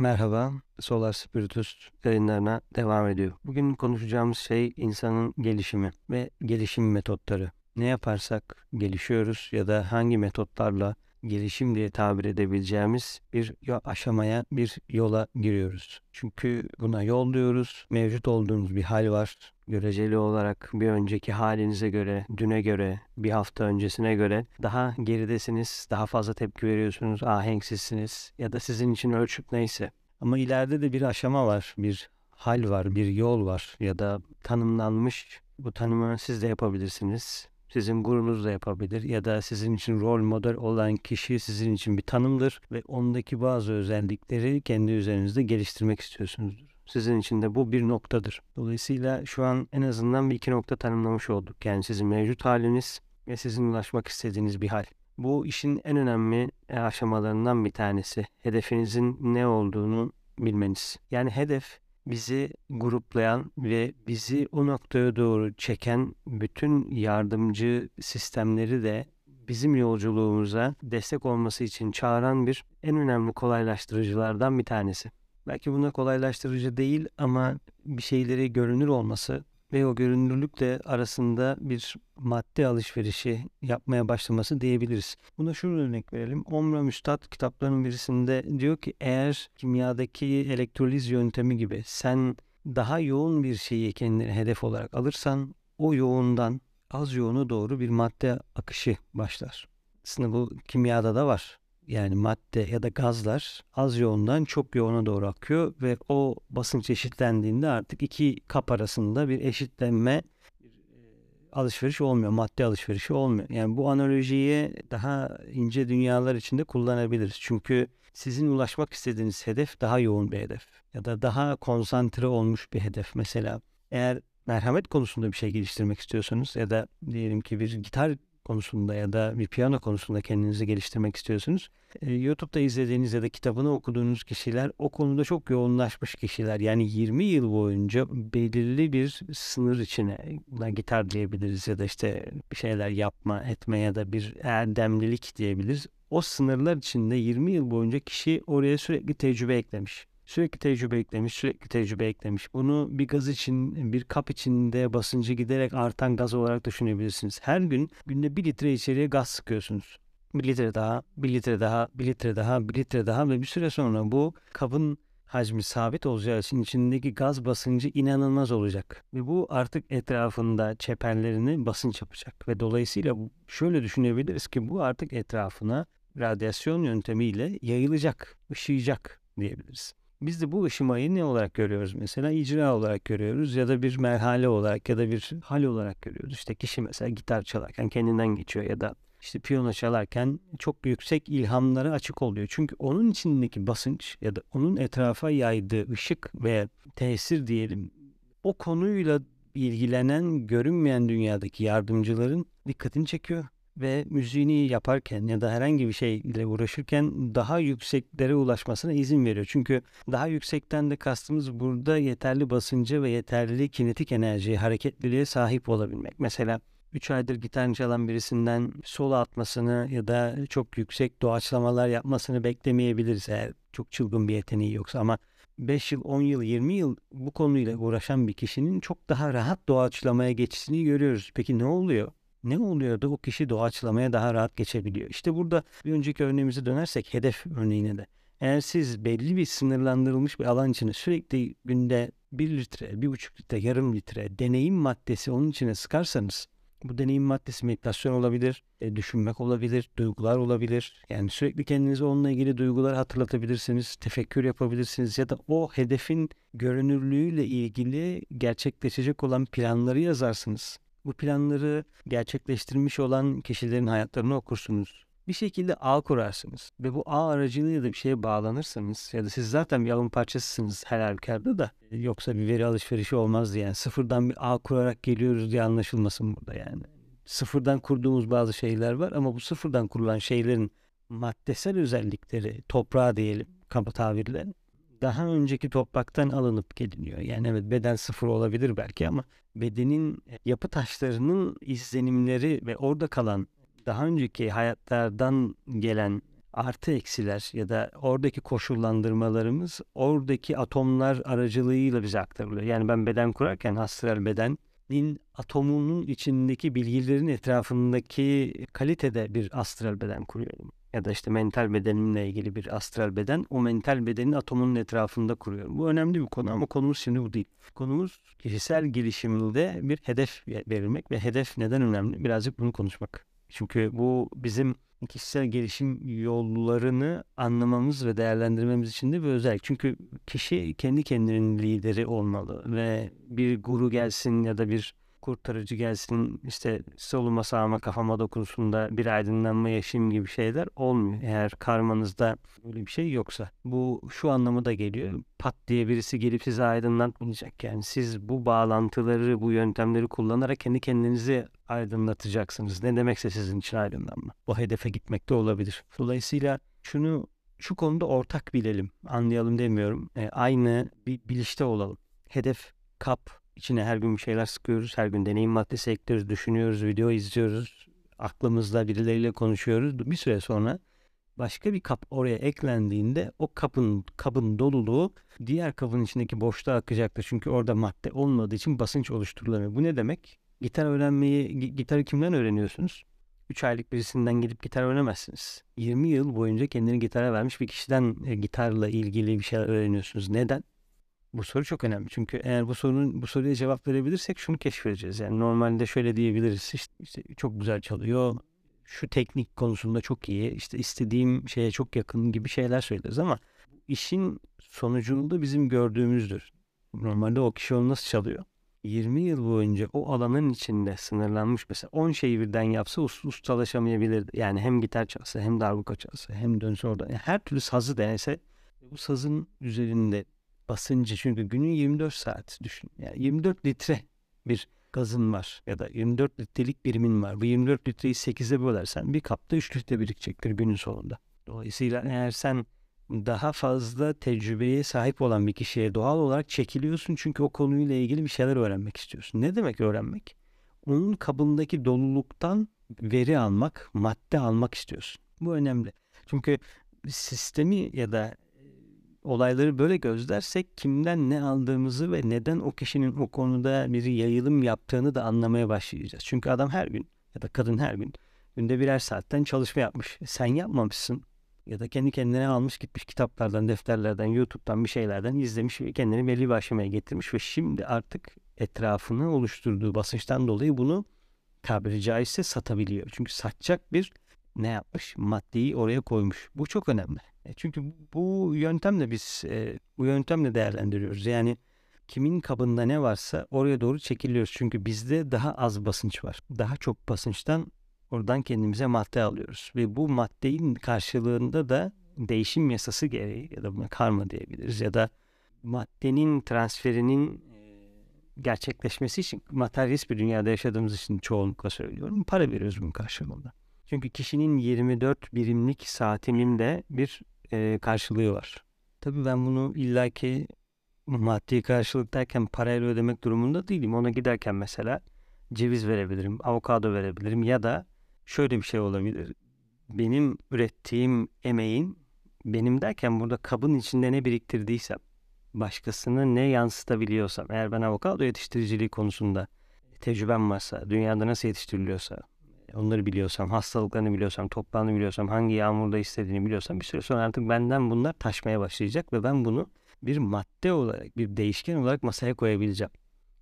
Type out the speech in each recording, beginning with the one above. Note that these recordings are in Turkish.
Merhaba, Solar Spiritus yayınlarına devam ediyor. Bugün konuşacağımız şey insanın gelişimi ve gelişim metotları. Ne yaparsak gelişiyoruz ya da hangi metotlarla gelişim diye tabir edebileceğimiz bir aşamaya, bir yola giriyoruz. Çünkü buna yol diyoruz. Mevcut olduğumuz bir hal var. Göreceli olarak bir önceki halinize göre, düne göre, bir hafta öncesine göre daha geridesiniz, daha fazla tepki veriyorsunuz, ahenksizsiniz ya da sizin için ölçüp neyse. Ama ileride de bir aşama var, bir hal var, bir yol var ya da tanımlanmış bu tanımı siz de yapabilirsiniz sizin gururunuz da yapabilir ya da sizin için rol model olan kişi sizin için bir tanımdır ve ondaki bazı özellikleri kendi üzerinizde geliştirmek istiyorsunuzdur. Sizin için de bu bir noktadır. Dolayısıyla şu an en azından bir iki nokta tanımlamış olduk. Yani sizin mevcut haliniz ve sizin ulaşmak istediğiniz bir hal. Bu işin en önemli aşamalarından bir tanesi. Hedefinizin ne olduğunu bilmeniz. Yani hedef bizi gruplayan ve bizi o noktaya doğru çeken bütün yardımcı sistemleri de bizim yolculuğumuza destek olması için çağıran bir en önemli kolaylaştırıcılardan bir tanesi. Belki buna kolaylaştırıcı değil ama bir şeyleri görünür olması ve o görünürlükle arasında bir madde alışverişi yapmaya başlaması diyebiliriz. Buna şu örnek verelim. Omra Müstad kitaplarının birisinde diyor ki eğer kimyadaki elektroliz yöntemi gibi sen daha yoğun bir şeyi kendine hedef olarak alırsan o yoğundan az yoğunu doğru bir madde akışı başlar. Aslında bu kimyada da var yani madde ya da gazlar az yoğundan çok yoğuna doğru akıyor ve o basınç eşitlendiğinde artık iki kap arasında bir eşitlenme bir alışveriş olmuyor. Madde alışverişi olmuyor. Yani bu analojiyi daha ince dünyalar içinde kullanabiliriz. Çünkü sizin ulaşmak istediğiniz hedef daha yoğun bir hedef ya da daha konsantre olmuş bir hedef. Mesela eğer merhamet konusunda bir şey geliştirmek istiyorsanız ya da diyelim ki bir gitar konusunda ya da bir piyano konusunda kendinizi geliştirmek istiyorsunuz. Ee, YouTube'da izlediğiniz ya da kitabını okuduğunuz kişiler o konuda çok yoğunlaşmış kişiler. Yani 20 yıl boyunca belirli bir sınır içine gitar diyebiliriz ya da işte bir şeyler yapma, etme ya da bir erdemlilik diyebiliriz. O sınırlar içinde 20 yıl boyunca kişi oraya sürekli tecrübe eklemiş. Sürekli tecrübe eklemiş, sürekli tecrübe eklemiş. Bunu bir gaz için, bir kap içinde basıncı giderek artan gaz olarak düşünebilirsiniz. Her gün günde bir litre içeriye gaz sıkıyorsunuz. Bir litre daha, bir litre daha, bir litre daha, bir litre daha ve bir süre sonra bu kabın hacmi sabit olacağı için içindeki gaz basıncı inanılmaz olacak. Ve bu artık etrafında çeperlerini basınç yapacak. Ve dolayısıyla şöyle düşünebiliriz ki bu artık etrafına radyasyon yöntemiyle yayılacak, ışıyacak diyebiliriz. Biz de bu ışımayı ne olarak görüyoruz mesela? icra olarak görüyoruz ya da bir merhale olarak ya da bir hal olarak görüyoruz. İşte kişi mesela gitar çalarken kendinden geçiyor ya da işte piyano çalarken çok yüksek ilhamlara açık oluyor. Çünkü onun içindeki basınç ya da onun etrafa yaydığı ışık ve tesir diyelim o konuyla ilgilenen görünmeyen dünyadaki yardımcıların dikkatini çekiyor ve müziğini yaparken ya da herhangi bir şeyle uğraşırken daha yükseklere ulaşmasına izin veriyor. Çünkü daha yüksekten de kastımız burada yeterli basınca ve yeterli kinetik enerjiye, hareketliliğe sahip olabilmek. Mesela 3 aydır gitar çalan birisinden solo atmasını ya da çok yüksek doğaçlamalar yapmasını beklemeyebiliriz eğer çok çılgın bir yeteneği yoksa ama 5 yıl, 10 yıl, 20 yıl bu konuyla uğraşan bir kişinin çok daha rahat doğaçlamaya geçişini görüyoruz. Peki ne oluyor? Ne oluyor da o kişi doğaçlamaya daha rahat geçebiliyor. İşte burada bir önceki örneğimize dönersek hedef örneğine de. Eğer siz belli bir sınırlandırılmış bir alan içine sürekli günde 1 litre, 1,5 litre, yarım litre deneyim maddesi onun içine sıkarsanız bu deneyim maddesi meditasyon olabilir, e, düşünmek olabilir, duygular olabilir. Yani sürekli kendinize onunla ilgili duygular hatırlatabilirsiniz, tefekkür yapabilirsiniz ya da o hedefin görünürlüğüyle ilgili gerçekleşecek olan planları yazarsınız bu planları gerçekleştirmiş olan kişilerin hayatlarını okursunuz. Bir şekilde ağ kurarsınız ve bu ağ aracılığıyla da bir şeye bağlanırsanız ya da siz zaten bir ağın parçasısınız her halükarda da yoksa bir veri alışverişi olmaz yani sıfırdan bir ağ kurarak geliyoruz diye anlaşılmasın burada yani. Sıfırdan kurduğumuz bazı şeyler var ama bu sıfırdan kurulan şeylerin maddesel özellikleri toprağa diyelim kaba tabirle daha önceki topraktan alınıp geliniyor. Yani evet beden sıfır olabilir belki ama bedenin e, yapı taşlarının izlenimleri ve orada kalan daha önceki hayatlardan gelen artı eksiler ya da oradaki koşullandırmalarımız oradaki atomlar aracılığıyla bize aktarılıyor. Yani ben beden kurarken astral bedenin atomunun içindeki bilgilerin etrafındaki kalitede bir astral beden kuruyorum. Ya da işte mental bedenimle ilgili bir astral beden o mental bedenin atomunun etrafında kuruyorum. Bu önemli bir konu ama konumuz şimdi bu değil. Konumuz kişisel gelişimde bir hedef verilmek ve hedef neden önemli? Birazcık bunu konuşmak. Çünkü bu bizim kişisel gelişim yollarını anlamamız ve değerlendirmemiz için de bir özellik. Çünkü kişi kendi kendinin lideri olmalı ve bir guru gelsin ya da bir kurtarıcı gelsin işte soluma sağıma kafama dokunsun da bir aydınlanma yaşayayım gibi şeyler olmuyor. Eğer karmanızda böyle bir şey yoksa. Bu şu anlamı da geliyor. Pat diye birisi gelip sizi aydınlatmayacak. Yani siz bu bağlantıları, bu yöntemleri kullanarak kendi kendinizi aydınlatacaksınız. Ne demekse sizin için aydınlanma. Bu hedefe gitmek de olabilir. Dolayısıyla şunu şu konuda ortak bilelim, anlayalım demiyorum. E, aynı bir bilişte olalım. Hedef, kap, içine her gün bir şeyler sıkıyoruz. Her gün deneyim maddesi ekliyoruz, düşünüyoruz, video izliyoruz. Aklımızda birileriyle konuşuyoruz. Bir süre sonra başka bir kap oraya eklendiğinde o kapın kabın doluluğu diğer kabın içindeki boşluğa akacaktır. Çünkü orada madde olmadığı için basınç oluşturulamıyor. Bu ne demek? Gitar öğrenmeyi, gitarı kimden öğreniyorsunuz? 3 aylık birisinden gidip gitar öğrenemezsiniz. 20 yıl boyunca kendini gitara vermiş bir kişiden e, gitarla ilgili bir şeyler öğreniyorsunuz. Neden? Bu soru çok önemli. Çünkü eğer bu sorunun bu soruya cevap verebilirsek şunu keşfedeceğiz. Yani normalde şöyle diyebiliriz. İşte, işte çok güzel çalıyor. Şu teknik konusunda çok iyi. İşte istediğim şeye çok yakın gibi şeyler söyleriz ama işin sonucunda bizim gördüğümüzdür. Normalde o kişi onu nasıl çalıyor? 20 yıl boyunca o alanın içinde sınırlanmış mesela 10 şeyi birden yapsa us ustalaşamayabilirdi. Yani hem gitar çalsa hem darbuka çalsa hem dönse orada. Yani her türlü sazı denese bu sazın üzerinde basıncı çünkü günün 24 saat düşün. Yani 24 litre bir gazın var ya da 24 litrelik birimin var. Bu 24 litreyi 8'e bölersen bir kapta 3 litre birikecektir günün sonunda. Dolayısıyla eğer sen daha fazla tecrübeye sahip olan bir kişiye doğal olarak çekiliyorsun çünkü o konuyla ilgili bir şeyler öğrenmek istiyorsun. Ne demek öğrenmek? Onun kabındaki doluluktan veri almak, madde almak istiyorsun. Bu önemli. Çünkü sistemi ya da olayları böyle gözlersek kimden ne aldığımızı ve neden o kişinin o konuda bir yayılım yaptığını da anlamaya başlayacağız. Çünkü adam her gün ya da kadın her gün günde birer saatten çalışma yapmış. Sen yapmamışsın ya da kendi kendine almış gitmiş kitaplardan, defterlerden, YouTube'dan bir şeylerden izlemiş ve kendini belli bir aşamaya getirmiş ve şimdi artık etrafını oluşturduğu basınçtan dolayı bunu tabiri caizse satabiliyor. Çünkü satacak bir ne yapmış? Maddeyi oraya koymuş. Bu çok önemli. E, çünkü bu yöntemle biz e, bu yöntemle değerlendiriyoruz. Yani kimin kabında ne varsa oraya doğru çekiliyoruz. Çünkü bizde daha az basınç var. Daha çok basınçtan oradan kendimize madde alıyoruz. Ve bu maddenin karşılığında da değişim yasası gereği ya da buna karma diyebiliriz ya da maddenin transferinin gerçekleşmesi için materyalist bir dünyada yaşadığımız için çoğunlukla söylüyorum. Para veriyoruz bunun karşılığında. Çünkü kişinin 24 birimlik saatinin de bir e, karşılığı var. Tabii ben bunu illaki maddi karşılık derken parayla ödemek durumunda değilim. Ona giderken mesela ceviz verebilirim, avokado verebilirim ya da şöyle bir şey olabilir. Benim ürettiğim emeğin benim derken burada kabın içinde ne biriktirdiysem, başkasını ne yansıtabiliyorsam, eğer ben avokado yetiştiriciliği konusunda tecrübem varsa, dünyada nasıl yetiştiriliyorsa, onları biliyorsam, hastalıklarını biliyorsam, toprağını biliyorsam, hangi yağmurda istediğini biliyorsam bir süre sonra artık benden bunlar taşmaya başlayacak ve ben bunu bir madde olarak, bir değişken olarak masaya koyabileceğim.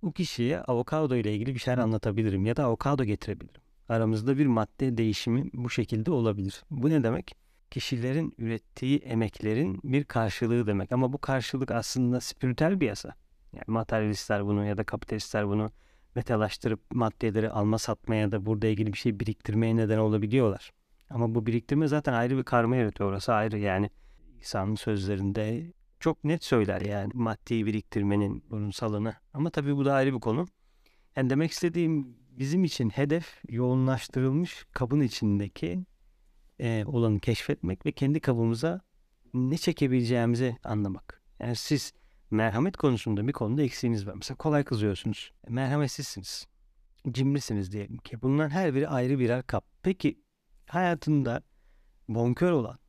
Bu kişiye avokado ile ilgili bir şeyler anlatabilirim ya da avokado getirebilirim. Aramızda bir madde değişimi bu şekilde olabilir. Bu ne demek? Kişilerin ürettiği emeklerin bir karşılığı demek. Ama bu karşılık aslında spiritüel bir yasa. Yani materyalistler bunu ya da kapitalistler bunu metalaştırıp maddeleri alma satmaya da burada ilgili bir şey biriktirmeye neden olabiliyorlar. Ama bu biriktirme zaten ayrı bir karma yaratıyor. Orası ayrı yani. İsa'nın sözlerinde çok net söyler yani maddeyi biriktirmenin bunun salını. Ama tabii bu da ayrı bir konu. Yani demek istediğim bizim için hedef yoğunlaştırılmış kabın içindeki e, olanı keşfetmek ve kendi kabımıza ne çekebileceğimizi anlamak. Yani siz merhamet konusunda bir konuda eksiğiniz var. Mesela kolay kızıyorsunuz. Merhametsizsiniz. Cimrisiniz diyelim ki. Bunların her biri ayrı birer kap. Peki hayatında bonkör olan,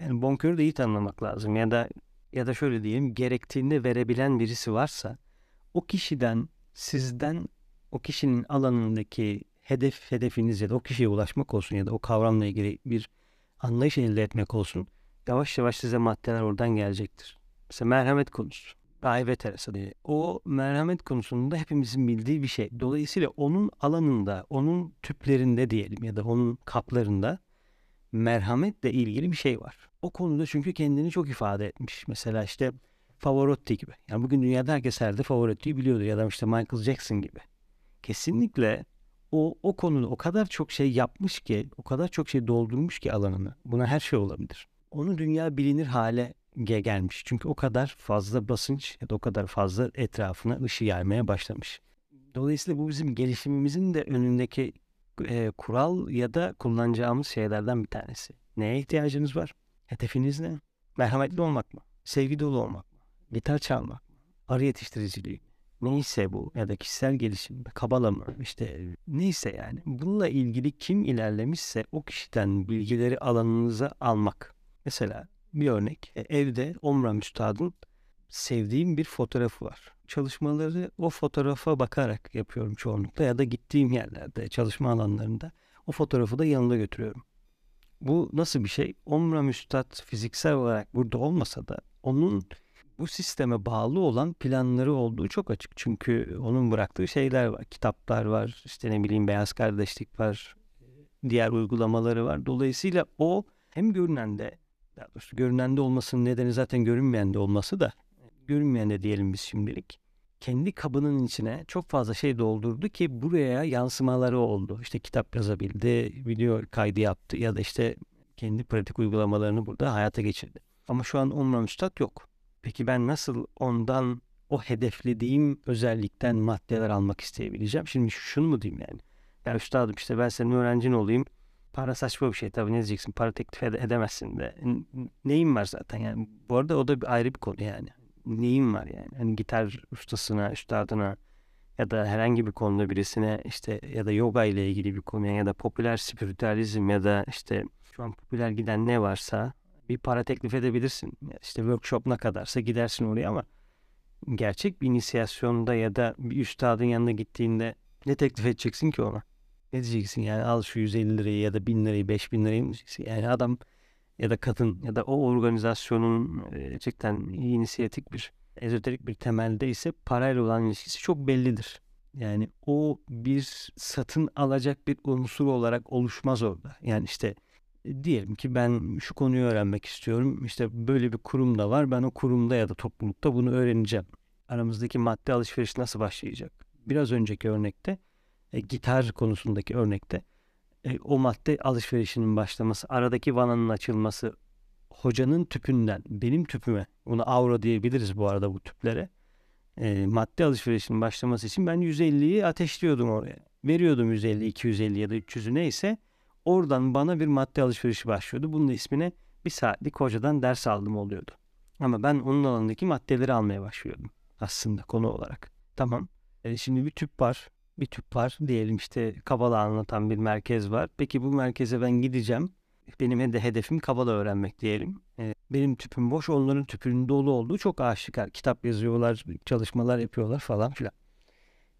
yani bonkörü de iyi tanımlamak lazım ya da ya da şöyle diyeyim gerektiğinde verebilen birisi varsa o kişiden sizden o kişinin alanındaki hedef hedefiniz ya da o kişiye ulaşmak olsun ya da o kavramla ilgili bir anlayış elde etmek olsun. Yavaş yavaş size maddeler oradan gelecektir. Mesela merhamet konusu. Ayve Teresa diye. O merhamet konusunda hepimizin bildiği bir şey. Dolayısıyla onun alanında, onun tüplerinde diyelim ya da onun kaplarında merhametle ilgili bir şey var. O konuda çünkü kendini çok ifade etmiş. Mesela işte Pavarotti gibi. Yani bugün dünyada herkes herhalde Pavarotti'yi biliyordu ya da işte Michael Jackson gibi. Kesinlikle o, o konuda o kadar çok şey yapmış ki, o kadar çok şey doldurmuş ki alanını. Buna her şey olabilir. Onu dünya bilinir hale gelmiş. Çünkü o kadar fazla basınç ya da o kadar fazla etrafına ışı yaymaya başlamış. Dolayısıyla bu bizim gelişimimizin de önündeki e, kural ya da kullanacağımız şeylerden bir tanesi. Neye ihtiyacınız var? Hedefiniz ne? Merhametli olmak mı? Sevgi dolu olmak mı? Gitar çalmak mı? Arı yetiştiriciliği Neyse bu ya da kişisel gelişim, kabala mı işte neyse yani. Bununla ilgili kim ilerlemişse o kişiden bilgileri alanınıza almak. Mesela bir örnek e, evde Omram Üstad'ın sevdiğim bir fotoğrafı var. Çalışmaları o fotoğrafa bakarak yapıyorum çoğunlukla ya da gittiğim yerlerde çalışma alanlarında o fotoğrafı da yanında götürüyorum. Bu nasıl bir şey? Omram Üstad fiziksel olarak burada olmasa da onun bu sisteme bağlı olan planları olduğu çok açık. Çünkü onun bıraktığı şeyler var. Kitaplar var, işte ne bileyim beyaz kardeşlik var, diğer uygulamaları var. Dolayısıyla o hem görünende, daha doğrusu görünende olmasının nedeni zaten görünmeyende olması da, görünmeyende diyelim biz şimdilik. Kendi kabının içine çok fazla şey doldurdu ki buraya yansımaları oldu. İşte kitap yazabildi, video kaydı yaptı ya da işte kendi pratik uygulamalarını burada hayata geçirdi. Ama şu an Umran Üstad yok. Peki ben nasıl ondan o hedeflediğim özellikten maddeler almak isteyebileceğim? Şimdi şunu mu diyeyim yani? Ya üstadım işte ben senin öğrencin olayım. Para saçma bir şey tabii ne diyeceksin? Para teklif ede- edemezsin de. Neyim var zaten yani? Bu arada o da bir ayrı bir konu yani. Neyim var yani? Hani gitar ustasına, üstadına ya da herhangi bir konuda birisine işte ya da yoga ile ilgili bir konuya ya da popüler spiritüalizm ya da işte şu an popüler giden ne varsa bir para teklif edebilirsin. İşte workshop ne kadarsa gidersin oraya ama gerçek bir inisiyasyonda ya da bir üstadın yanına gittiğinde ne teklif edeceksin ki ona? Ne diyeceksin yani al şu 150 lirayı ya da 1000 lirayı 5000 lirayı mı diyeceksin? Yani adam ya da kadın ya da o organizasyonun gerçekten inisiyatik bir ezoterik bir temelde ise parayla olan ilişkisi çok bellidir. Yani o bir satın alacak bir unsur olarak oluşmaz orada. Yani işte diyelim ki ben şu konuyu öğrenmek istiyorum. İşte böyle bir kurum da var. Ben o kurumda ya da toplulukta bunu öğreneceğim. Aramızdaki madde alışveriş nasıl başlayacak? Biraz önceki örnekte e, gitar konusundaki örnekte e, o madde alışverişinin başlaması, aradaki vananın açılması, hocanın tüpünden benim tüpüme, bunu avro diyebiliriz bu arada bu tüplere, e, madde alışverişinin başlaması için ben 150'yi ateşliyordum oraya. Veriyordum 150, 250 ya da 300'ü neyse. Oradan bana bir madde alışverişi başlıyordu. Bunun ismine bir saatlik hocadan ders aldım oluyordu. Ama ben onun alanındaki maddeleri almaya başlıyordum aslında konu olarak. Tamam. E şimdi bir tüp var. Bir tüp var. Diyelim işte Kabala anlatan bir merkez var. Peki bu merkeze ben gideceğim. Benim de hedefim Kabala öğrenmek diyelim. E, benim tüpüm boş, onların tüpünün dolu olduğu çok aşikar. Kitap yazıyorlar, çalışmalar yapıyorlar falan filan.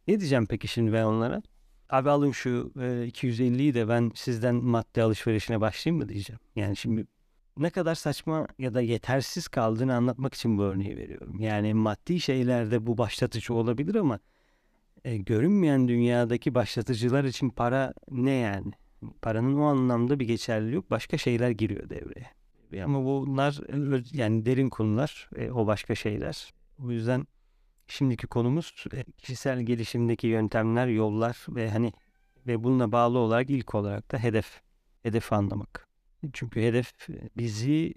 Ne diyeceğim peki şimdi ben onlara? Abi alın şu e, 250'yi de ben sizden madde alışverişine başlayayım mı diyeceğim. Yani şimdi ne kadar saçma ya da yetersiz kaldığını anlatmak için bu örneği veriyorum. Yani maddi şeylerde bu başlatıcı olabilir ama e, görünmeyen dünyadaki başlatıcılar için para ne yani? Paranın o anlamda bir geçerli yok. Başka şeyler giriyor devreye. Ama bunlar yani derin konular, e, o başka şeyler. O yüzden Şimdiki konumuz e, kişisel gelişimdeki yöntemler, yollar ve hani ve bununla bağlı olarak ilk olarak da hedef. Hedef anlamak. Çünkü hedef e, bizi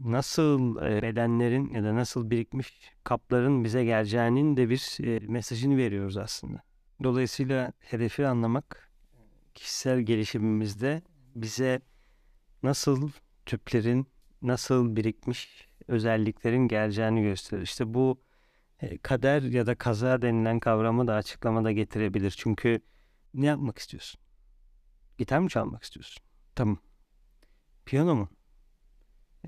nasıl bedenlerin ya da nasıl birikmiş kapların bize geleceğinin de bir mesajını veriyoruz aslında. Dolayısıyla hedefi anlamak kişisel gelişimimizde bize nasıl tüplerin, nasıl birikmiş özelliklerin geleceğini gösterir. İşte bu e, kader ya da kaza denilen kavramı da açıklamada getirebilir. Çünkü ne yapmak istiyorsun? Gitar mı çalmak istiyorsun? Tamam. Piyano mu?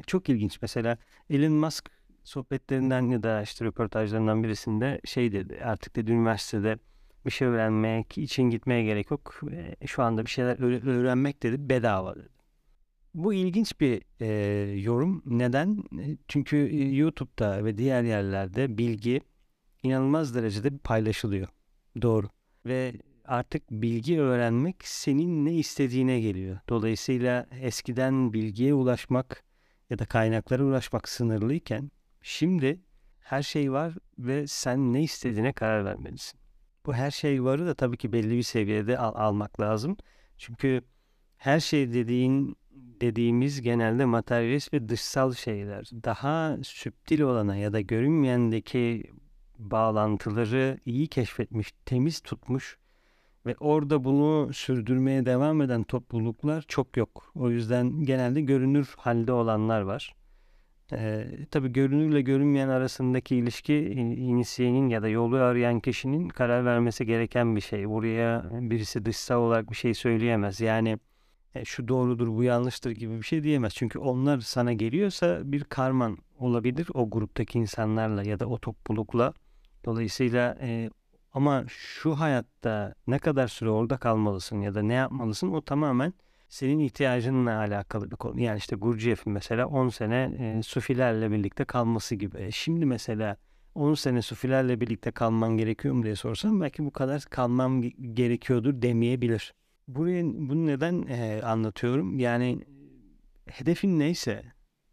Çok ilginç. Mesela Elon Musk sohbetlerinden ya da işte röportajlarından birisinde şey dedi. Artık dedi üniversitede bir şey öğrenmek için gitmeye gerek yok. Şu anda bir şeyler öğrenmek dedi bedava dedi. Bu ilginç bir e, yorum. Neden? E, çünkü e, YouTube'da ve diğer yerlerde bilgi inanılmaz derecede paylaşılıyor. Doğru. Ve artık bilgi öğrenmek senin ne istediğine geliyor. Dolayısıyla eskiden bilgiye ulaşmak ya da kaynaklara ulaşmak sınırlıyken şimdi her şey var ve sen ne istediğine karar vermelisin. Bu her şey varı da tabii ki belli bir seviyede al- almak lazım. Çünkü her şey dediğin dediğimiz genelde materyalist ve dışsal şeyler. Daha süptil olana ya da görünmeyendeki bağlantıları iyi keşfetmiş, temiz tutmuş ve orada bunu sürdürmeye devam eden topluluklar çok yok. O yüzden genelde görünür halde olanlar var. Ee, tabii görünürle görünmeyen arasındaki ilişki inisiyenin ya da yolu arayan kişinin karar vermesi gereken bir şey. Buraya birisi dışsal olarak bir şey söyleyemez. Yani e, şu doğrudur bu yanlıştır gibi bir şey diyemez. Çünkü onlar sana geliyorsa bir karman olabilir o gruptaki insanlarla ya da o toplulukla. Dolayısıyla e, ama şu hayatta ne kadar süre orada kalmalısın ya da ne yapmalısın o tamamen senin ihtiyacınla alakalı bir konu. Yani işte Gurdjieff'in mesela 10 sene e, Sufilerle birlikte kalması gibi. E, şimdi mesela 10 sene Sufilerle birlikte kalman gerekiyor mu diye sorsam belki bu kadar kalmam gerekiyordur demeyebilir. Buraya bunu neden e, anlatıyorum? Yani hedefin neyse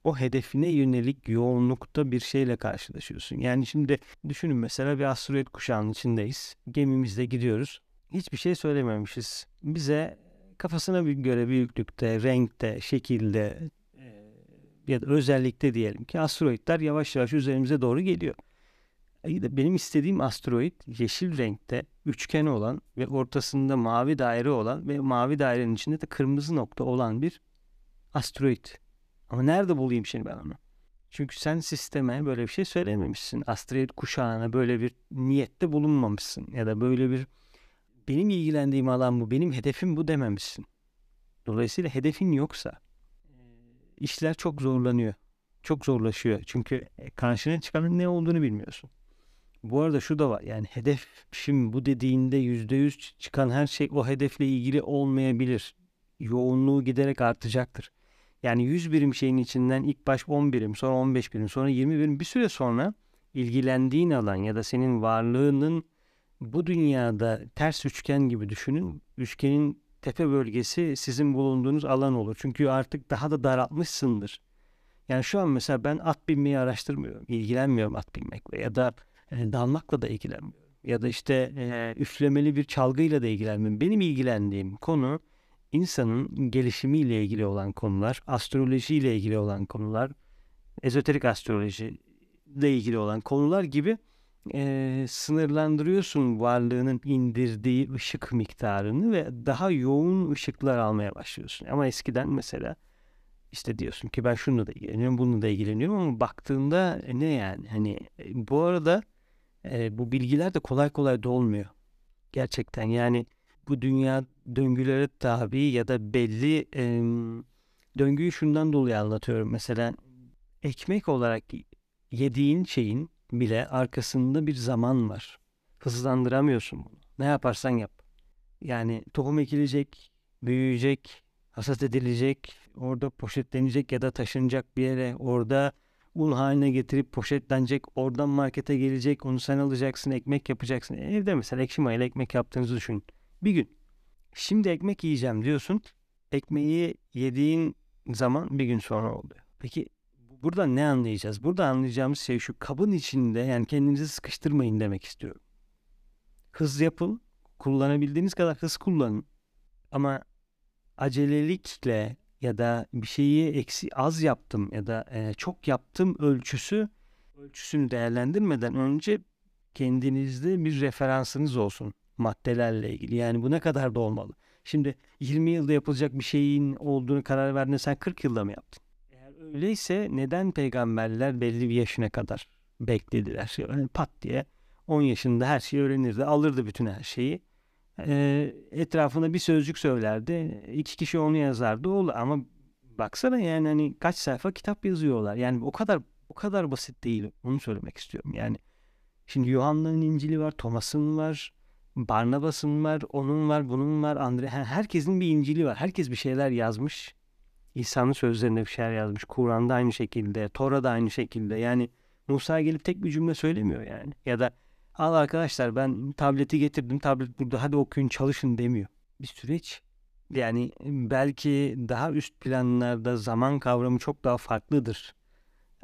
o hedefine yönelik yoğunlukta bir şeyle karşılaşıyorsun. Yani şimdi düşünün mesela bir asteroid kuşağının içindeyiz. Gemimizde gidiyoruz. Hiçbir şey söylememişiz. Bize kafasına bir göre büyüklükte, renkte, şekilde e, ya da özellikte diyelim ki asteroidler yavaş yavaş üzerimize doğru geliyor. Benim istediğim asteroid yeşil renkte üçgen olan ve ortasında mavi daire olan ve mavi dairenin içinde de kırmızı nokta olan bir asteroid. Ama nerede bulayım şimdi ben onu? Çünkü sen sisteme böyle bir şey söylememişsin. Asteroid kuşağına böyle bir niyette bulunmamışsın. Ya da böyle bir benim ilgilendiğim alan bu, benim hedefim bu dememişsin. Dolayısıyla hedefin yoksa işler çok zorlanıyor. Çok zorlaşıyor. Çünkü karşına çıkanın ne olduğunu bilmiyorsun. Bu arada şu da var yani hedef şimdi bu dediğinde yüzde yüz çıkan her şey o hedefle ilgili olmayabilir. Yoğunluğu giderek artacaktır. Yani 100 birim şeyin içinden ilk baş 10 birim sonra 15 birim sonra 20 birim bir süre sonra ilgilendiğin alan ya da senin varlığının bu dünyada ters üçgen gibi düşünün. Üçgenin tepe bölgesi sizin bulunduğunuz alan olur. Çünkü artık daha da daraltmışsındır. Yani şu an mesela ben at binmeyi araştırmıyorum. ilgilenmiyorum at binmekle ya da e, dalmakla da ilgilenmiyorum. Ya da işte e, üflemeli bir çalgıyla da ilgilenmiyorum. Benim ilgilendiğim konu insanın gelişimiyle ilgili olan konular, astrolojiyle ilgili olan konular, ezoterik astroloji ile ilgili olan konular gibi e, sınırlandırıyorsun varlığının indirdiği ışık miktarını ve daha yoğun ışıklar almaya başlıyorsun. Ama eskiden mesela işte diyorsun ki ben şunu da ilgileniyorum, bunu da ilgileniyorum ama baktığında e, ne yani? Hani e, bu arada e, bu bilgiler de kolay kolay dolmuyor. Gerçekten yani bu dünya döngülere tabi ya da belli e, döngüyü şundan dolayı anlatıyorum. Mesela ekmek olarak yediğin şeyin bile arkasında bir zaman var. Hızlandıramıyorsun bunu. Ne yaparsan yap. Yani tohum ekilecek, büyüyecek, hasat edilecek, orada poşetlenecek ya da taşınacak bir yere, orada un haline getirip poşetlenecek, oradan markete gelecek, onu sen alacaksın, ekmek yapacaksın. Evde mesela ekşi mayalı ekmek yaptığınızı düşün. Bir gün. Şimdi ekmek yiyeceğim diyorsun. Ekmeği yediğin zaman bir gün sonra oluyor. Peki burada ne anlayacağız? Burada anlayacağımız şey şu kabın içinde yani kendinizi sıkıştırmayın demek istiyorum. Hız yapın, kullanabildiğiniz kadar hız kullanın. Ama acelelikle ya da bir şeyi eksi az yaptım ya da e, çok yaptım ölçüsü ölçüsünü değerlendirmeden önce kendinizde bir referansınız olsun maddelerle ilgili. Yani bu ne kadar da olmalı. Şimdi 20 yılda yapılacak bir şeyin olduğunu karar verdin sen 40 yılda mı yaptın? Eğer öyleyse neden peygamberler belli bir yaşına kadar beklediler? Yani pat diye 10 yaşında her şeyi öğrenirdi, alırdı bütün her şeyi. E, etrafına bir sözcük söylerdi. iki kişi onu yazardı. Olur. Ama Baksana yani hani kaç sayfa kitap yazıyorlar. Yani o kadar o kadar basit değil. Onu söylemek istiyorum. Yani şimdi Yuhanna'nın İncil'i var, Thomas'ın var, Barnabas'ın var, onun var, bunun var, Andre herkesin bir İncil'i var. Herkes bir şeyler yazmış. İsa'nın sözlerinde bir şeyler yazmış. Kur'an'da aynı şekilde, Tora'da aynı şekilde. Yani Musa gelip tek bir cümle söylemiyor yani. Ya da al arkadaşlar ben tableti getirdim, tablet burada hadi okuyun çalışın demiyor. Bir süreç. Yani belki daha üst planlarda zaman kavramı çok daha farklıdır.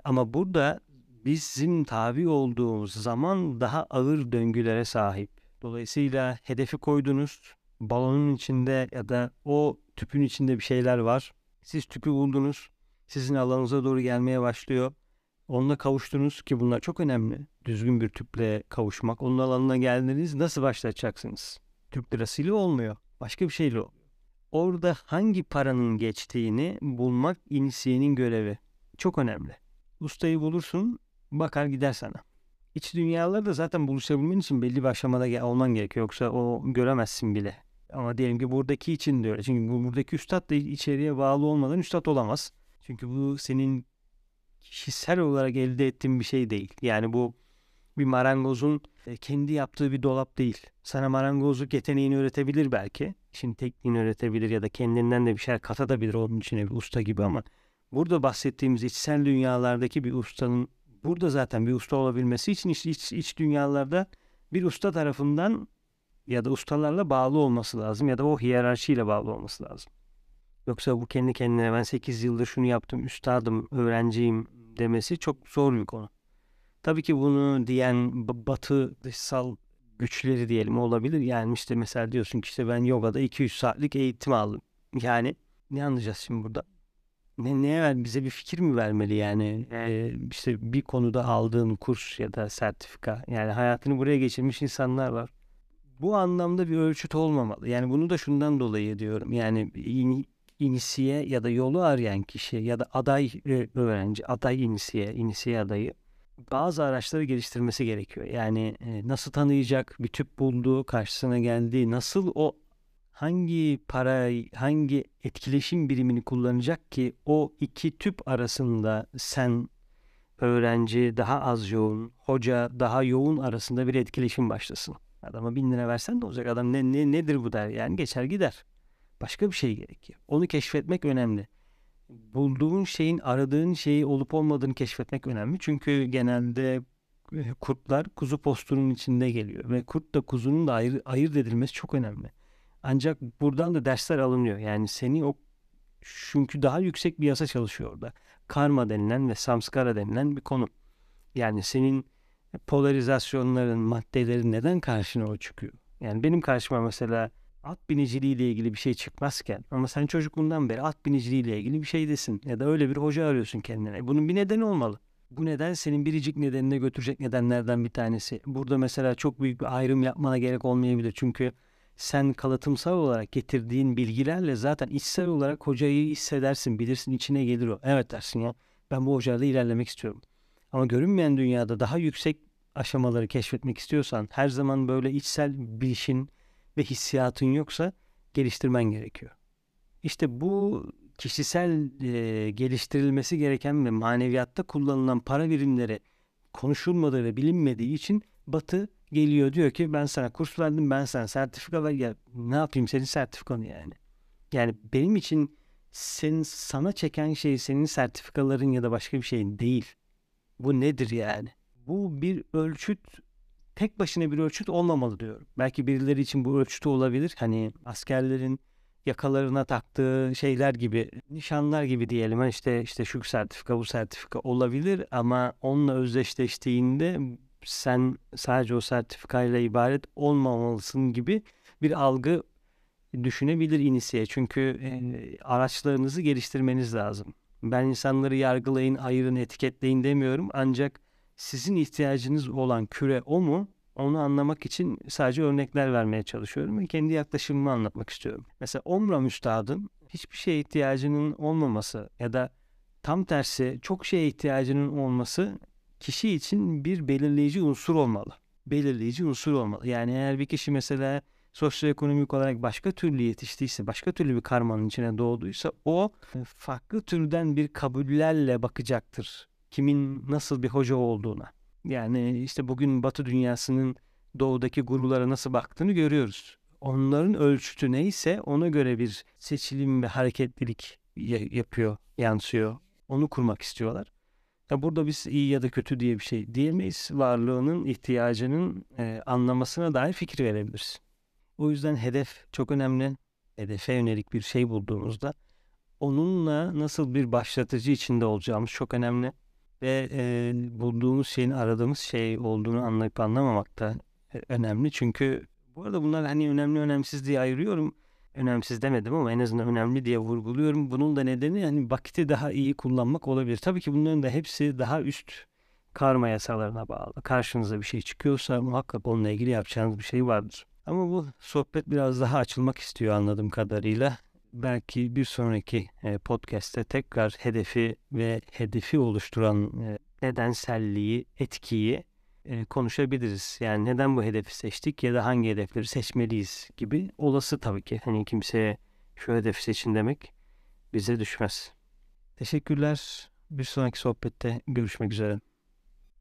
Ama burada bizim tabi olduğumuz zaman daha ağır döngülere sahip. Dolayısıyla hedefi koydunuz, balonun içinde ya da o tüpün içinde bir şeyler var. Siz tüpü buldunuz, sizin alanınıza doğru gelmeye başlıyor. Onunla kavuştunuz ki bunlar çok önemli. Düzgün bir tüple kavuşmak. Onun alanına geldiniz nasıl başlatacaksınız? Tüp lirasıyla olmuyor. Başka bir şeyle oluyor. Orada hangi paranın geçtiğini bulmak inisiyenin görevi. Çok önemli. Ustayı bulursun, bakar gider sana. İç dünyalarda zaten buluşabilmen için belli bir aşamada olman gerekiyor. Yoksa o göremezsin bile. Ama diyelim ki buradaki için de öyle. Çünkü buradaki üstad da içeriye bağlı olmadan üstad olamaz. Çünkü bu senin kişisel olarak elde ettiğin bir şey değil. Yani bu bir marangozun e, kendi yaptığı bir dolap değil. Sana marangozluk yeteneğini öğretebilir belki. İşin tekniğini öğretebilir ya da kendinden de bir şeyler katabilir onun içine bir usta gibi ama burada bahsettiğimiz içsel dünyalardaki bir ustanın burada zaten bir usta olabilmesi için iç, iç, iç dünyalarda bir usta tarafından ya da ustalarla bağlı olması lazım ya da o hiyerarşiyle bağlı olması lazım. Yoksa bu kendi kendine ben 8 yıldır şunu yaptım, üstadım, öğrenciyim demesi çok zor bir konu. Tabii ki bunu diyen batı dışsal güçleri diyelim olabilir. Yani işte mesela diyorsun ki işte ben yogada 200 saatlik eğitim aldım. Yani ne anlayacağız şimdi burada? Ne, neye ver, bize bir fikir mi vermeli yani? Ee, işte bir konuda aldığın kurs ya da sertifika. Yani hayatını buraya geçirmiş insanlar var. Bu anlamda bir ölçüt olmamalı. Yani bunu da şundan dolayı diyorum. Yani in, inisiye ya da yolu arayan kişi ya da aday öğrenci, aday inisiye, inisiye adayı bazı araçları geliştirmesi gerekiyor. Yani nasıl tanıyacak, bir tüp bulduğu, karşısına geldiği, nasıl o hangi para, hangi etkileşim birimini kullanacak ki o iki tüp arasında sen öğrenci daha az yoğun, hoca daha yoğun arasında bir etkileşim başlasın. Adama bin lira versen de olacak. Adam ne, ne nedir bu der yani geçer gider. Başka bir şey gerekiyor. Onu keşfetmek önemli bulduğun şeyin aradığın şeyi olup olmadığını keşfetmek önemli. Çünkü genelde e, kurtlar kuzu postunun içinde geliyor ve kurt da kuzunun da ayır, ayırt edilmesi çok önemli. Ancak buradan da dersler alınıyor. Yani seni o çünkü daha yüksek bir yasa çalışıyor orada. Karma denilen ve samskara denilen bir konu. Yani senin polarizasyonların, maddelerin neden karşına o çıkıyor? Yani benim karşıma mesela at biniciliği ile ilgili bir şey çıkmazken ama sen çocukluğundan beri at biniciliği ile ilgili bir şey desin ya da öyle bir hoca arıyorsun kendine. Bunun bir nedeni olmalı. Bu neden senin biricik nedenine götürecek nedenlerden bir tanesi. Burada mesela çok büyük bir ayrım yapmana gerek olmayabilir. Çünkü sen kalıtımsal olarak getirdiğin bilgilerle zaten içsel olarak hocayı hissedersin, bilirsin, içine gelir o. Evet dersin ya ben bu hocayla ilerlemek istiyorum. Ama görünmeyen dünyada daha yüksek aşamaları keşfetmek istiyorsan her zaman böyle içsel bilişin, ve hissiyatın yoksa geliştirmen gerekiyor. İşte bu kişisel e, geliştirilmesi gereken ve maneviyatta kullanılan para birimleri konuşulmadığı ve bilinmediği için Batı geliyor diyor ki ben sana kurs verdim ben sana sertifika ver ya ne yapayım senin sertifikanı yani. Yani benim için senin sana çeken şey senin sertifikaların ya da başka bir şeyin değil. Bu nedir yani? Bu bir ölçüt tek başına bir ölçüt olmamalı diyorum. Belki birileri için bu ölçütü olabilir. Hani askerlerin yakalarına taktığı şeyler gibi, nişanlar gibi diyelim. İşte işte şu sertifika, bu sertifika olabilir ama onunla özdeşleştiğinde sen sadece o sertifikayla ibaret olmamalısın gibi bir algı düşünebilir inisiye. Çünkü e, araçlarınızı geliştirmeniz lazım. Ben insanları yargılayın, ayırın, etiketleyin demiyorum. Ancak sizin ihtiyacınız olan küre o mu? Onu anlamak için sadece örnekler vermeye çalışıyorum ve kendi yaklaşımımı anlatmak istiyorum. Mesela Omram Üstad'ın hiçbir şeye ihtiyacının olmaması ya da tam tersi çok şeye ihtiyacının olması kişi için bir belirleyici unsur olmalı. Belirleyici unsur olmalı. Yani eğer bir kişi mesela sosyoekonomik olarak başka türlü yetiştiyse, başka türlü bir karmanın içine doğduysa o e, farklı türden bir kabullerle bakacaktır. Kimin nasıl bir hoca olduğuna. Yani işte bugün Batı dünyasının doğudaki gurulara nasıl baktığını görüyoruz. Onların ölçütü neyse ona göre bir seçilim ve hareketlilik yapıyor, yansıyor. Onu kurmak istiyorlar. Ya burada biz iyi ya da kötü diye bir şey diyemeyiz. Varlığının ihtiyacının e, anlamasına dair fikir verebiliriz. O yüzden hedef çok önemli. Hedefe yönelik bir şey bulduğumuzda onunla nasıl bir başlatıcı içinde olacağımız çok önemli. Ve e, bulduğumuz şeyin aradığımız şey olduğunu anlayıp anlamamak da e, önemli. Çünkü bu arada bunlar hani önemli önemsiz diye ayırıyorum. Önemsiz demedim ama en azından önemli diye vurguluyorum. Bunun da nedeni yani vakti daha iyi kullanmak olabilir. Tabii ki bunların da hepsi daha üst karma yasalarına bağlı. Karşınıza bir şey çıkıyorsa muhakkak onunla ilgili yapacağınız bir şey vardır. Ama bu sohbet biraz daha açılmak istiyor anladığım kadarıyla. Belki bir sonraki e, podcast'te tekrar hedefi ve hedefi oluşturan e, nedenselliği, etkiyi konuşabiliriz. Yani neden bu hedefi seçtik ya da hangi hedefleri seçmeliyiz gibi olası tabii ki. Hani kimseye şu hedefi seçin demek bize düşmez. Teşekkürler. Bir sonraki sohbette görüşmek üzere.